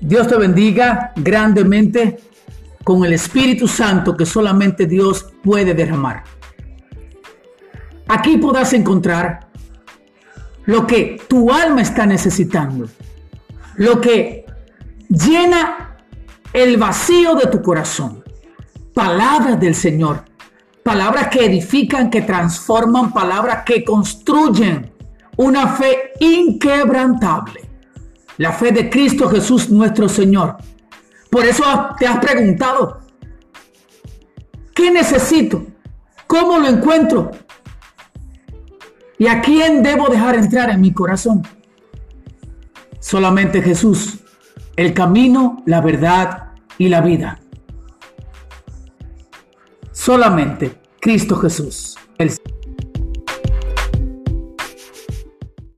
Dios te bendiga grandemente con el Espíritu Santo que solamente Dios puede derramar. Aquí podrás encontrar lo que tu alma está necesitando, lo que llena el vacío de tu corazón. Palabras del Señor, palabras que edifican, que transforman, palabras que construyen una fe inquebrantable. La fe de Cristo Jesús nuestro Señor. Por eso te has preguntado, ¿qué necesito? ¿Cómo lo encuentro? ¿Y a quién debo dejar entrar en mi corazón? Solamente Jesús, el camino, la verdad y la vida. Solamente Cristo Jesús, el